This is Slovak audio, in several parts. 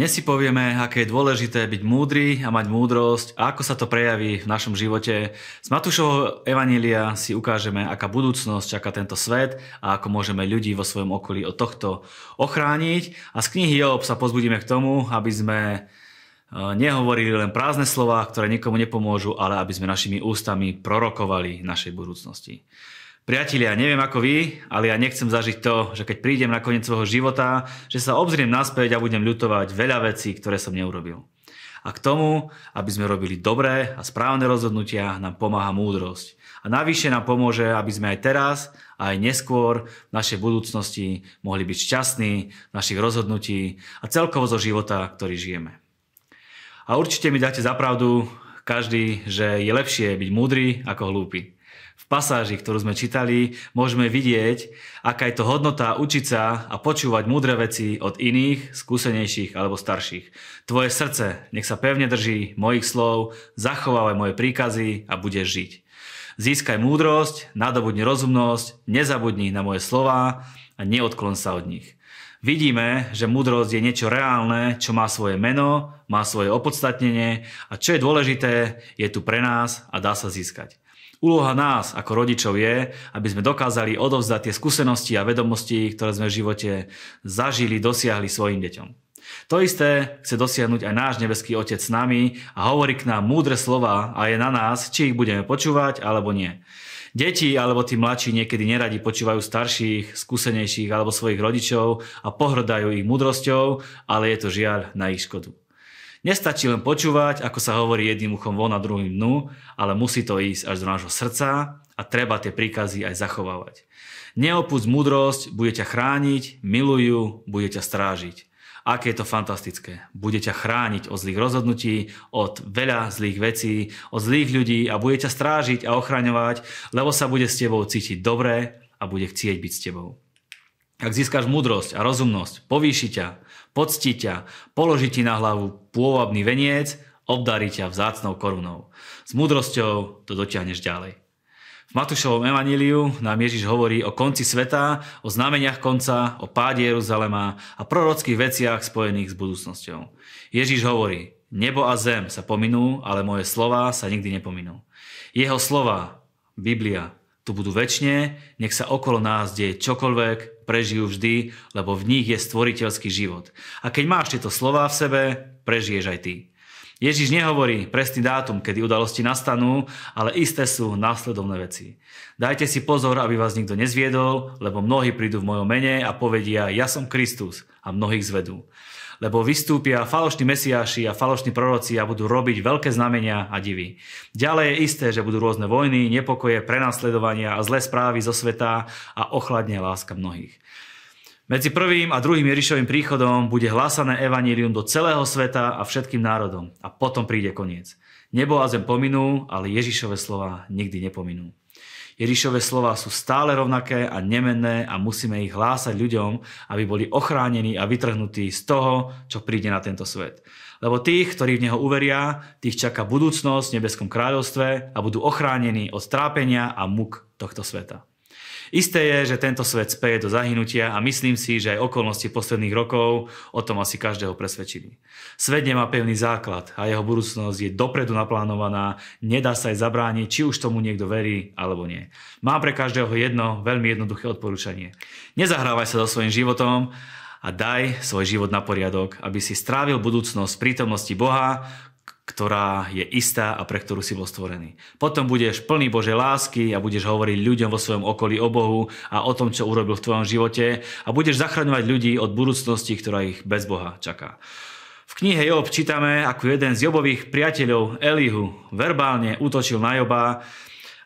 Dnes si povieme, aké je dôležité byť múdry a mať múdrosť a ako sa to prejaví v našom živote. Z Matúšovho Evanília si ukážeme, aká budúcnosť čaká tento svet a ako môžeme ľudí vo svojom okolí od tohto ochrániť. A z knihy Job sa pozbudíme k tomu, aby sme e, nehovorili len prázdne slova, ktoré nikomu nepomôžu, ale aby sme našimi ústami prorokovali našej budúcnosti. Priatelia, neviem ako vy, ale ja nechcem zažiť to, že keď prídem na koniec svojho života, že sa obzriem naspäť a budem ľutovať veľa vecí, ktoré som neurobil. A k tomu, aby sme robili dobré a správne rozhodnutia, nám pomáha múdrosť. A navyše nám pomôže, aby sme aj teraz aj neskôr v našej budúcnosti mohli byť šťastní našich rozhodnutí a celkovo zo života, ktorý žijeme. A určite mi dáte zapravdu každý, že je lepšie byť múdry ako hlúpy v pasáži, ktorú sme čítali, môžeme vidieť, aká je to hodnota učiť sa a počúvať múdre veci od iných, skúsenejších alebo starších. Tvoje srdce nech sa pevne drží mojich slov, zachovávaj moje príkazy a budeš žiť. Získaj múdrosť, nadobudni rozumnosť, nezabudni na moje slova a neodklon sa od nich. Vidíme, že múdrosť je niečo reálne, čo má svoje meno, má svoje opodstatnenie a čo je dôležité, je tu pre nás a dá sa získať. Úloha nás ako rodičov je, aby sme dokázali odovzdať tie skúsenosti a vedomosti, ktoré sme v živote zažili, dosiahli svojim deťom. To isté chce dosiahnuť aj náš nebeský Otec s nami a hovorí k nám múdre slova a je na nás, či ich budeme počúvať alebo nie. Deti alebo tí mladší niekedy neradi počúvajú starších, skúsenejších alebo svojich rodičov a pohrdajú ich múdrosťou, ale je to žiaľ na ich škodu. Nestačí len počúvať, ako sa hovorí jedným uchom von a druhým dnu, ale musí to ísť až do nášho srdca a treba tie príkazy aj zachovávať. Neopúsť múdrosť, bude ťa chrániť, milujú, bude ťa strážiť. Aké je to fantastické. Bude ťa chrániť od zlých rozhodnutí, od veľa zlých vecí, od zlých ľudí a bude ťa strážiť a ochraňovať, lebo sa bude s tebou cítiť dobre a bude chcieť byť s tebou. Ak získaš múdrosť a rozumnosť, povýši ťa, pocti ťa, položí ti na hlavu pôvabný veniec, obdarí ťa vzácnou korunou. S múdrosťou to dotiahneš ďalej. V Matúšovom evaníliu nám Ježiš hovorí o konci sveta, o znameniach konca, o páde Jeruzalema a prorockých veciach spojených s budúcnosťou. Ježiš hovorí, nebo a zem sa pominú, ale moje slova sa nikdy nepominú. Jeho slova, Biblia, tu budú väčšine, nech sa okolo nás deje čokoľvek, prežijú vždy, lebo v nich je stvoriteľský život. A keď máš tieto slova v sebe, prežiješ aj ty. Ježiš nehovorí presný dátum, kedy udalosti nastanú, ale isté sú následovné veci. Dajte si pozor, aby vás nikto nezviedol, lebo mnohí prídu v mojom mene a povedia, ja som Kristus a mnohých zvedú lebo vystúpia falošní mesiáši a falošní proroci a budú robiť veľké znamenia a divy. Ďalej je isté, že budú rôzne vojny, nepokoje, prenasledovania a zlé správy zo sveta a ochladne láska mnohých. Medzi prvým a druhým Ježišovým príchodom bude hlásané evanílium do celého sveta a všetkým národom a potom príde koniec. Nebo a zem pominú, ale Ježišove slova nikdy nepominú. Ježišove slova sú stále rovnaké a nemenné a musíme ich hlásať ľuďom, aby boli ochránení a vytrhnutí z toho, čo príde na tento svet. Lebo tých, ktorí v Neho uveria, tých čaká budúcnosť v nebeskom kráľovstve a budú ochránení od trápenia a muk tohto sveta. Isté je, že tento svet speje do zahynutia a myslím si, že aj okolnosti posledných rokov o tom asi každého presvedčili. Svet nemá pevný základ a jeho budúcnosť je dopredu naplánovaná, nedá sa aj zabrániť, či už tomu niekto verí alebo nie. Mám pre každého jedno veľmi jednoduché odporúčanie. Nezahrávaj sa so svojím životom a daj svoj život na poriadok, aby si strávil budúcnosť v prítomnosti Boha, ktorá je istá a pre ktorú si bol stvorený. Potom budeš plný Božej lásky a budeš hovoriť ľuďom vo svojom okolí o Bohu a o tom, čo urobil v tvojom živote a budeš zachraňovať ľudí od budúcnosti, ktorá ich bez Boha čaká. V knihe Job čítame, ako jeden z Jobových priateľov Elihu verbálne útočil na Joba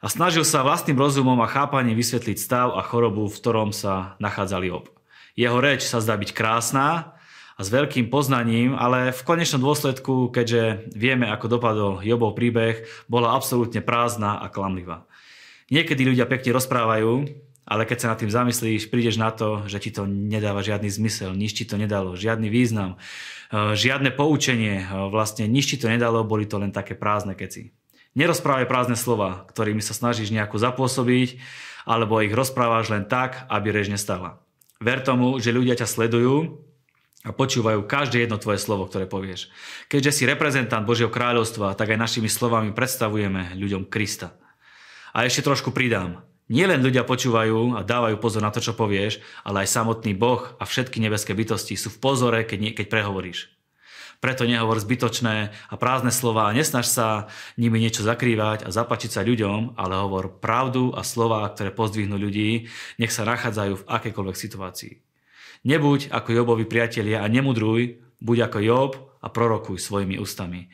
a snažil sa vlastným rozumom a chápaním vysvetliť stav a chorobu, v ktorom sa nachádzal Job. Jeho reč sa zdá byť krásna, a s veľkým poznaním, ale v konečnom dôsledku, keďže vieme, ako dopadol Jobov príbeh, bola absolútne prázdna a klamlivá. Niekedy ľudia pekne rozprávajú, ale keď sa nad tým zamyslíš, prídeš na to, že ti to nedáva žiadny zmysel, nič ti to nedalo, žiadny význam, e, žiadne poučenie, e, vlastne nič ti to nedalo, boli to len také prázdne keci. Nerozprávaj prázdne slova, ktorými sa snažíš nejako zapôsobiť, alebo ich rozprávaš len tak, aby rež nestala. Ver tomu, že ľudia ťa sledujú a počúvajú každé jedno tvoje slovo, ktoré povieš. Keďže si reprezentant Božieho kráľovstva, tak aj našimi slovami predstavujeme ľuďom Krista. A ešte trošku pridám. Nielen ľudia počúvajú a dávajú pozor na to, čo povieš, ale aj samotný Boh a všetky nebeské bytosti sú v pozore, keď, nie, keď prehovoríš. Preto nehovor zbytočné a prázdne slova a nesnaž sa nimi niečo zakrývať a zapačiť sa ľuďom, ale hovor pravdu a slova, ktoré pozdvihnú ľudí, nech sa nachádzajú v akejkoľvek situácii. Nebuď ako Jobovi priatelia a nemudruj, buď ako Job a prorokuj svojimi ústami.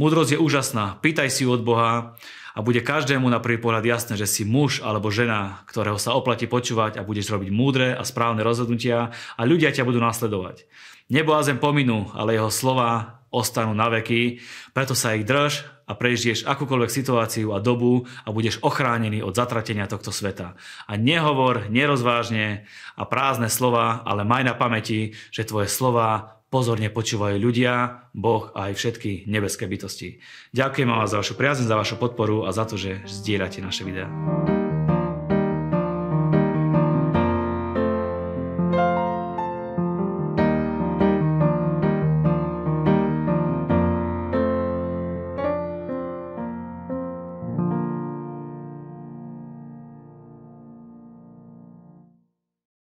Múdrosť je úžasná, pýtaj si ju od Boha a bude každému na prvý pohľad jasné, že si muž alebo žena, ktorého sa oplatí počúvať a budeš robiť múdre a správne rozhodnutia a ľudia ťa budú nasledovať. Nebo a zem pominú, ale jeho slova ostanú na veky, preto sa ich drž a prežiješ akúkoľvek situáciu a dobu a budeš ochránený od zatratenia tohto sveta. A nehovor nerozvážne a prázdne slova, ale maj na pamäti, že tvoje slova pozorne počúvajú ľudia, Boh a aj všetky nebeské bytosti. Ďakujem vám za vašu priazeň, za vašu podporu a za to, že zdieľate naše videá.